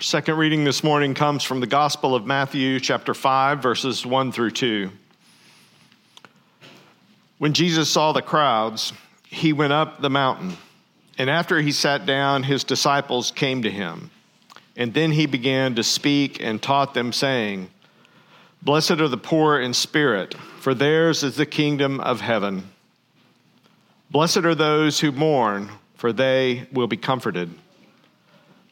Second reading this morning comes from the Gospel of Matthew, chapter 5, verses 1 through 2. When Jesus saw the crowds, he went up the mountain, and after he sat down, his disciples came to him. And then he began to speak and taught them, saying, Blessed are the poor in spirit, for theirs is the kingdom of heaven. Blessed are those who mourn, for they will be comforted.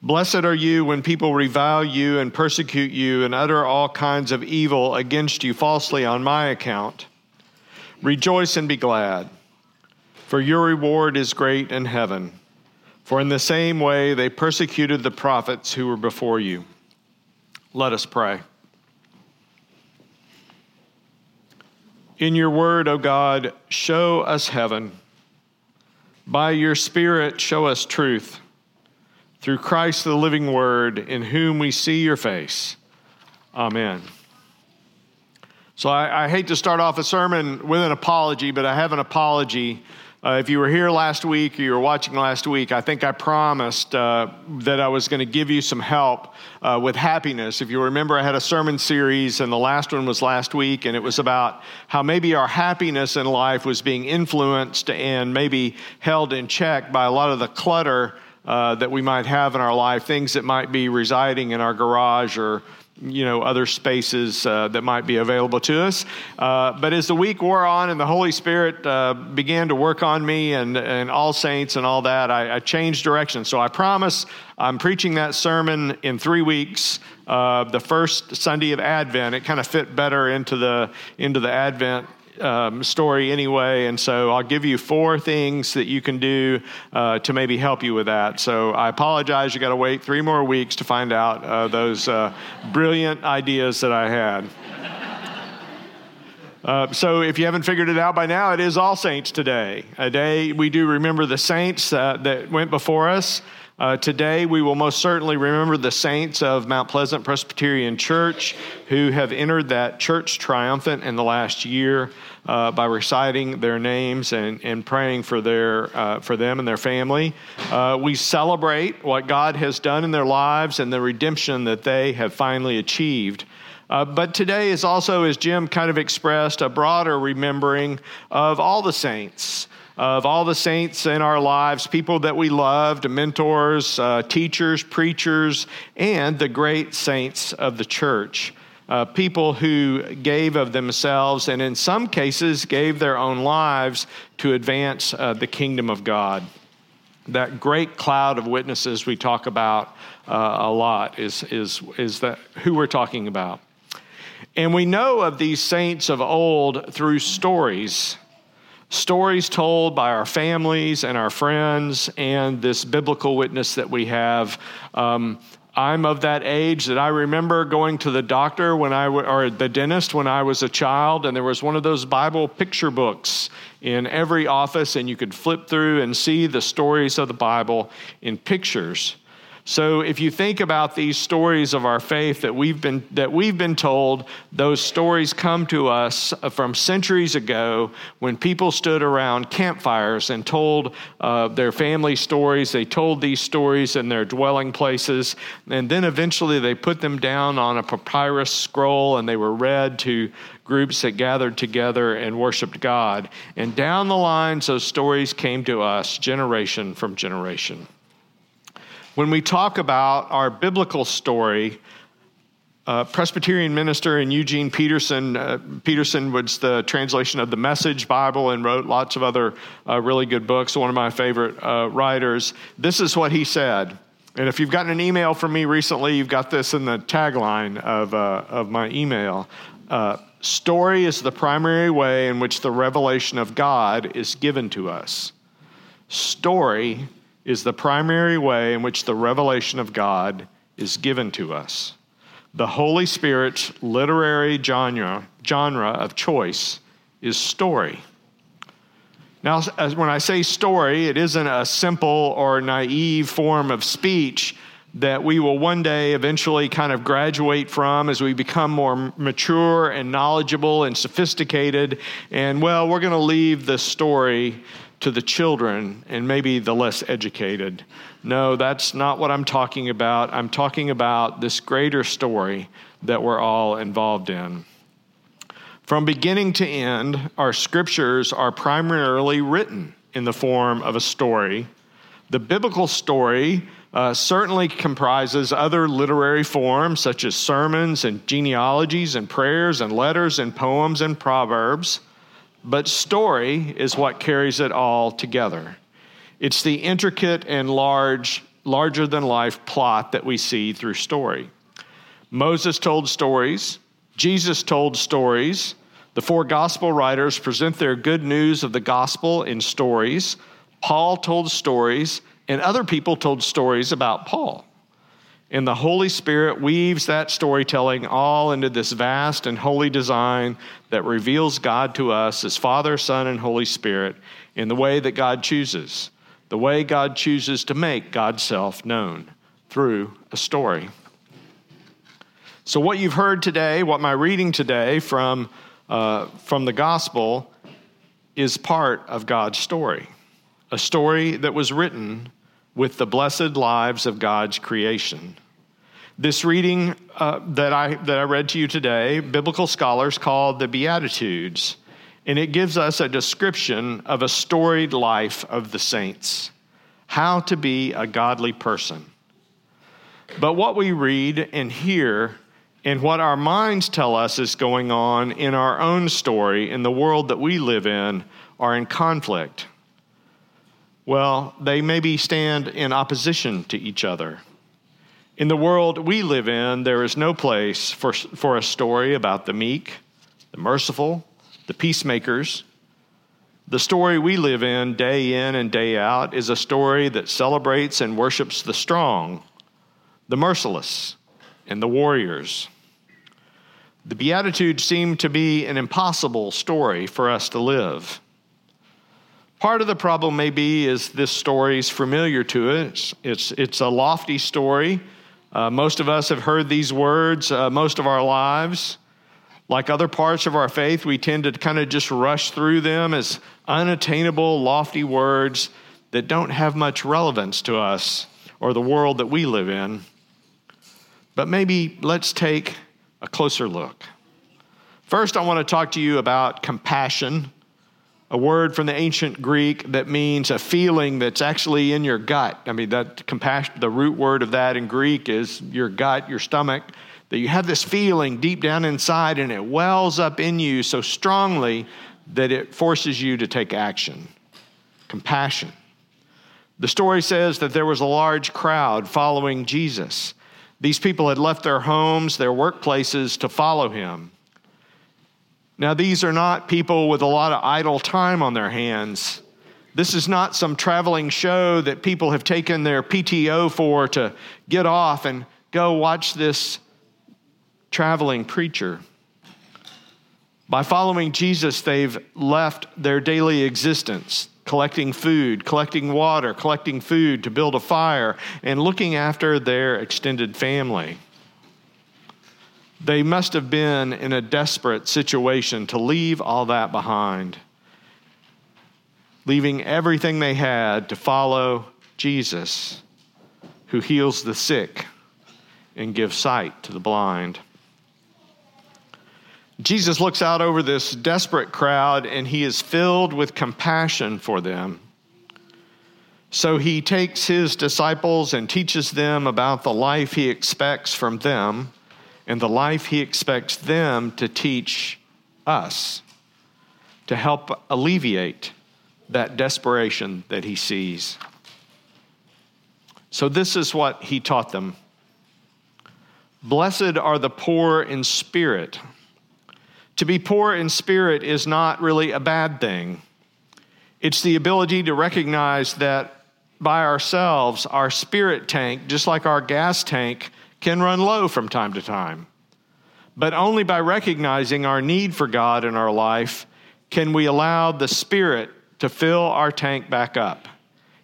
Blessed are you when people revile you and persecute you and utter all kinds of evil against you falsely on my account. Rejoice and be glad, for your reward is great in heaven. For in the same way they persecuted the prophets who were before you. Let us pray. In your word, O God, show us heaven. By your Spirit, show us truth through Christ the living Word, in whom we see your face. Amen. So I, I, hate to start off a sermon with an apology, but I have an apology. Uh, if you were here last week or you were watching last week, I think I promised uh, that I was going to give you some help uh, with happiness. If you remember, I had a sermon series, and the last one was last week, and it was about how maybe our happiness in life was being influenced and maybe held in check by a lot of the clutter uh, that we might have in our life, things that might be residing in our garage or you know other spaces uh, that might be available to us. Uh, but as the week wore on and the holy spirit uh, began to work on me and, and all saints and all that I, I, changed direction. So i promise i'm preaching that sermon in three weeks uh, the first sunday of advent. It kind of fit better into the into the advent um, story anyway, and so I'll give you four things that you can do uh, to maybe help you with that. So I apologize, you got to wait three more weeks to find out uh, those uh, brilliant ideas that I had. Uh, so, if you haven't figured it out by now, it is All Saints today. A day we do remember the saints uh, that went before us. Uh, today, we will most certainly remember the saints of Mount Pleasant Presbyterian Church who have entered that church triumphant in the last year uh, by reciting their names and, and praying for, their, uh, for them and their family. Uh, we celebrate what God has done in their lives and the redemption that they have finally achieved. Uh, but today is also, as Jim kind of expressed, a broader remembering of all the saints of all the saints in our lives, people that we loved, mentors, uh, teachers, preachers, and the great saints of the church. Uh, people who gave of themselves and in some cases gave their own lives to advance uh, the kingdom of God. That great cloud of witnesses we talk about uh, a lot is, is, is that who we're talking about. And we know of these saints of old through stories stories told by our families and our friends and this biblical witness that we have. Um, I'm of that age that I remember going to the doctor when I w- or the dentist when I was a child, and there was one of those Bible picture books in every office, and you could flip through and see the stories of the Bible in pictures. So if you think about these stories of our faith that we've been that we've been told, those stories come to us from centuries ago when people stood around campfires and told uh, their family stories. They told these stories in their dwelling places, and then eventually they put them down on a papyrus scroll and they were read to groups that gathered together and worshiped God. And down the lines, those stories came to us generation from generation when we talk about our biblical story, uh, Presbyterian minister and Eugene Peterson. Uh, Peterson was the translation of the Message Bible and wrote lots of other uh, really good books. One of my favorite uh, writers. This is what he said. And if you've gotten an email from me recently, you've got this in the tagline of, uh, of my email. Uh, story is the primary way in which the revelation of God is given to us. Story is the primary way in which the revelation of God is given to us. The Holy Spirit's literary genre, genre of choice is story. Now, when I say story, it isn't a simple or naive form of speech that we will one day eventually kind of graduate from as we become more mature and knowledgeable and sophisticated. And, well, we're going to leave the story to the children and maybe the less educated. No, that's not what I'm talking about. I'm talking about this greater story that we're all involved in. From beginning to end, our scriptures are primarily written in the form of a story. The biblical story uh, certainly comprises other literary forms such as sermons and genealogies and prayers and letters and poems and proverbs, but story is what carries it all together. It's the intricate and large, larger than life plot that we see through story. Moses told stories, Jesus told stories. The four gospel writers present their good news of the gospel in stories. Paul told stories, and other people told stories about Paul. And the Holy Spirit weaves that storytelling all into this vast and holy design that reveals God to us as Father, Son, and Holy Spirit in the way that God chooses, the way God chooses to make God's self known through a story. So, what you've heard today, what my reading today from, uh, from the gospel, is part of God's story, a story that was written with the blessed lives of God's creation. This reading uh, that, I, that I read to you today, biblical scholars call the Beatitudes, and it gives us a description of a storied life of the saints, how to be a godly person. But what we read and hear and what our minds tell us is going on in our own story, in the world that we live in, are in conflict. Well, they maybe stand in opposition to each other. In the world we live in, there is no place for, for a story about the meek, the merciful, the peacemakers. The story we live in day in and day out is a story that celebrates and worships the strong, the merciless, and the warriors. The Beatitudes seem to be an impossible story for us to live. Part of the problem may be is this story is familiar to us. It's, it's a lofty story. Uh, most of us have heard these words uh, most of our lives. Like other parts of our faith, we tend to kind of just rush through them as unattainable, lofty words that don't have much relevance to us or the world that we live in. But maybe let's take a closer look. First, I want to talk to you about compassion, a word from the ancient Greek that means a feeling that's actually in your gut. I mean, that compassion, the root word of that in Greek is your gut, your stomach, that you have this feeling deep down inside and it wells up in you so strongly that it forces you to take action. Compassion. The story says that there was a large crowd following Jesus. These people had left their homes, their workplaces to follow him. Now, these are not people with a lot of idle time on their hands. This is not some traveling show that people have taken their PTO for to get off and go watch this traveling preacher. By following Jesus, they've left their daily existence collecting food, collecting water, collecting food to build a fire, and looking after their extended family. They must have been in a desperate situation to leave all that behind, leaving everything they had to follow Jesus, who heals the sick and gives sight to the blind. Jesus looks out over this desperate crowd and he is filled with compassion for them. So he takes his disciples and teaches them about the life he expects from them and the life he expects them to teach us to help alleviate that desperation that he sees. So, this is what he taught them Blessed are the poor in spirit to be poor in spirit is not really a bad thing. It's the ability to recognize that by ourselves, our spirit tank, just like our gas tank, can run low from time to time. But only by recognizing our need for God in our life can we allow the Spirit to fill our tank back up.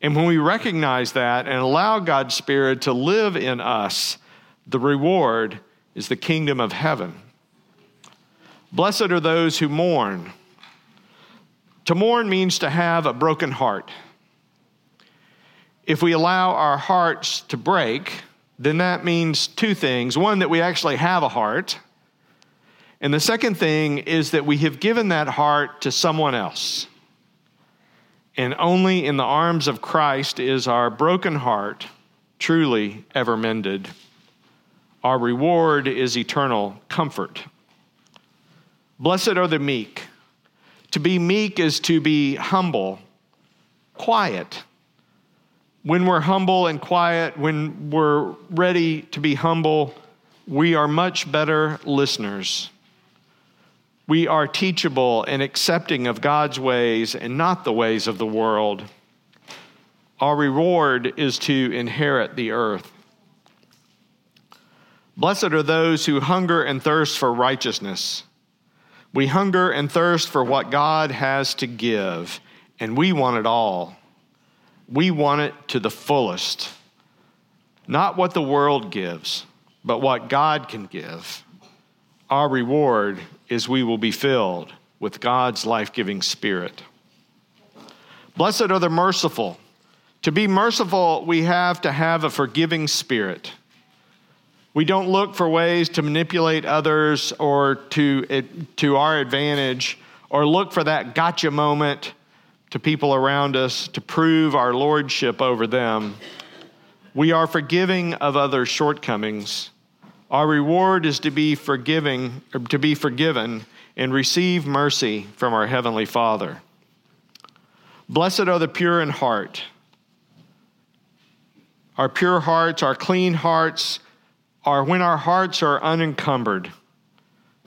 And when we recognize that and allow God's Spirit to live in us, the reward is the kingdom of heaven. Blessed are those who mourn. To mourn means to have a broken heart. If we allow our hearts to break, then that means two things. One, that we actually have a heart. And the second thing is that we have given that heart to someone else. And only in the arms of Christ is our broken heart truly ever mended. Our reward is eternal comfort. Blessed are the meek. To be meek is to be humble, quiet. When we're humble and quiet, when we're ready to be humble, we are much better listeners. We are teachable and accepting of God's ways and not the ways of the world. Our reward is to inherit the earth. Blessed are those who hunger and thirst for righteousness. We hunger and thirst for what God has to give, and we want it all. We want it to the fullest. Not what the world gives, but what God can give. Our reward is we will be filled with God's life giving spirit. Blessed are the merciful. To be merciful, we have to have a forgiving spirit. We don't look for ways to manipulate others or to, to our advantage or look for that gotcha moment to people around us to prove our lordship over them. We are forgiving of others' shortcomings our reward is to be forgiving, to be forgiven and receive mercy from our heavenly Father. Blessed are the pure in heart. Our pure hearts, our clean hearts, are when our hearts are unencumbered,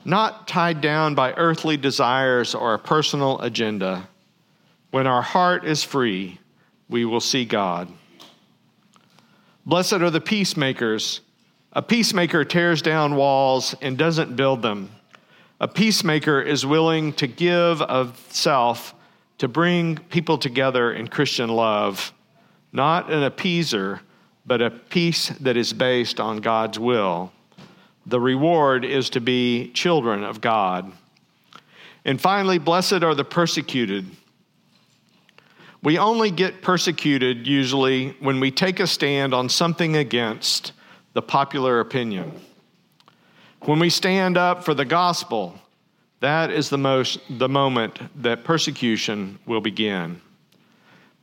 not tied down by earthly desires or a personal agenda. When our heart is free, we will see God. Blessed are the peacemakers a peacemaker tears down walls and doesn't build them. A peacemaker is willing to give of self to bring people together in Christian love, not an appeaser, but a peace that is based on God's will. The reward is to be children of God. And finally, blessed are the persecuted. We only get persecuted usually when we take a stand on something against the popular opinion. When we stand up for the gospel, that is the, most, the moment that persecution will begin.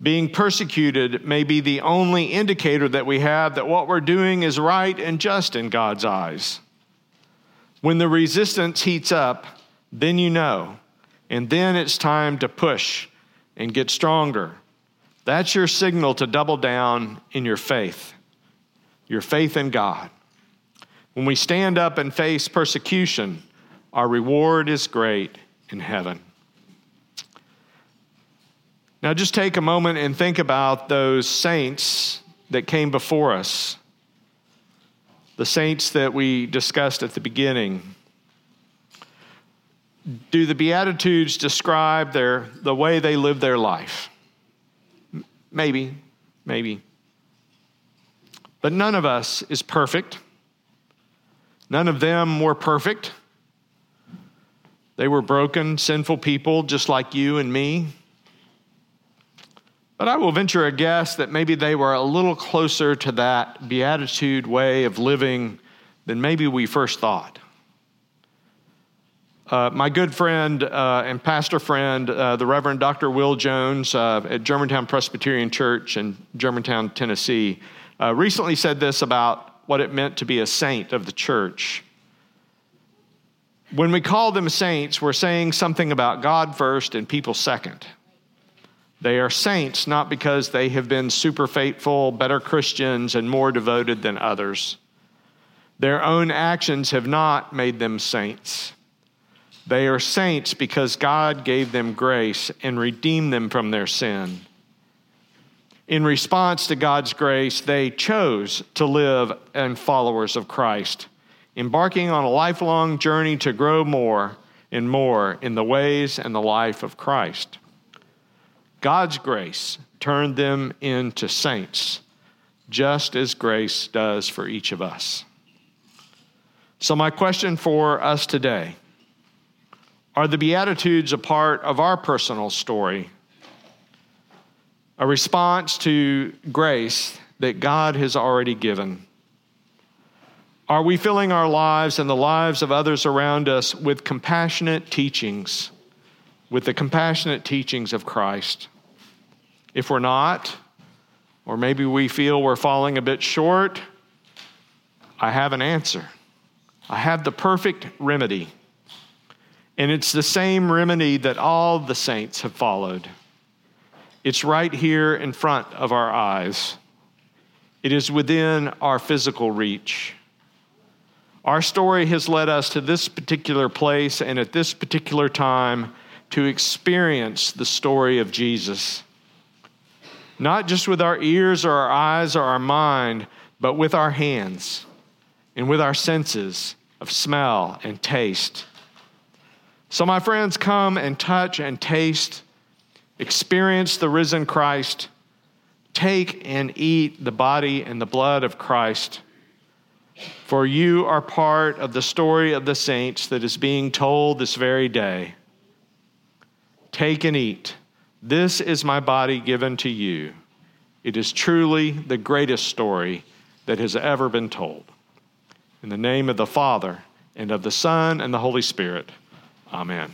Being persecuted may be the only indicator that we have that what we're doing is right and just in God's eyes. When the resistance heats up, then you know, and then it's time to push and get stronger. That's your signal to double down in your faith your faith in God. When we stand up and face persecution, our reward is great in heaven. Now, just take a moment and think about those saints that came before us, the saints that we discussed at the beginning. Do the Beatitudes describe their, the way they live their life? Maybe, maybe. But none of us is perfect. None of them were perfect. They were broken, sinful people just like you and me. But I will venture a guess that maybe they were a little closer to that beatitude way of living than maybe we first thought. Uh, my good friend uh, and pastor friend, uh, the Reverend Dr. Will Jones uh, at Germantown Presbyterian Church in Germantown, Tennessee, uh, recently said this about what it meant to be a saint of the church. When we call them saints, we're saying something about God first and people second. They are saints not because they have been super faithful, better Christians, and more devoted than others. Their own actions have not made them saints. They are saints because God gave them grace and redeemed them from their sin. in response to God's grace, they chose to live as followers of Christ, embarking on a lifelong journey to grow more and more in the ways and the life of Christ. God's grace turned them into saints, just as grace does for each of us. So, my question for us today are the Beatitudes a part of our personal story a response to grace that God has already given? Are we filling our lives and the lives of others around us with compassionate teachings, with the compassionate teachings of Christ? If we're not, or maybe we feel we're falling a bit short, I have an answer. I have the perfect remedy. And it's the same remedy that all the saints have followed. It's right here in front of our eyes. It is within our physical reach. Our story has led us to this particular place and at this particular time to experience the story of Jesus. Not just with our ears or our eyes or our mind, but with our hands and with our senses of smell and taste. So, my friends, come and touch and taste experience the risen Christ, take and eat the body and the blood of Christ. For you are part of the story of the saints that is being told this very day. Take and eat. This is my body given to you. It is truly the greatest story that has ever been told. In the name of the Father, and of the Son, and the Holy Spirit. Amen.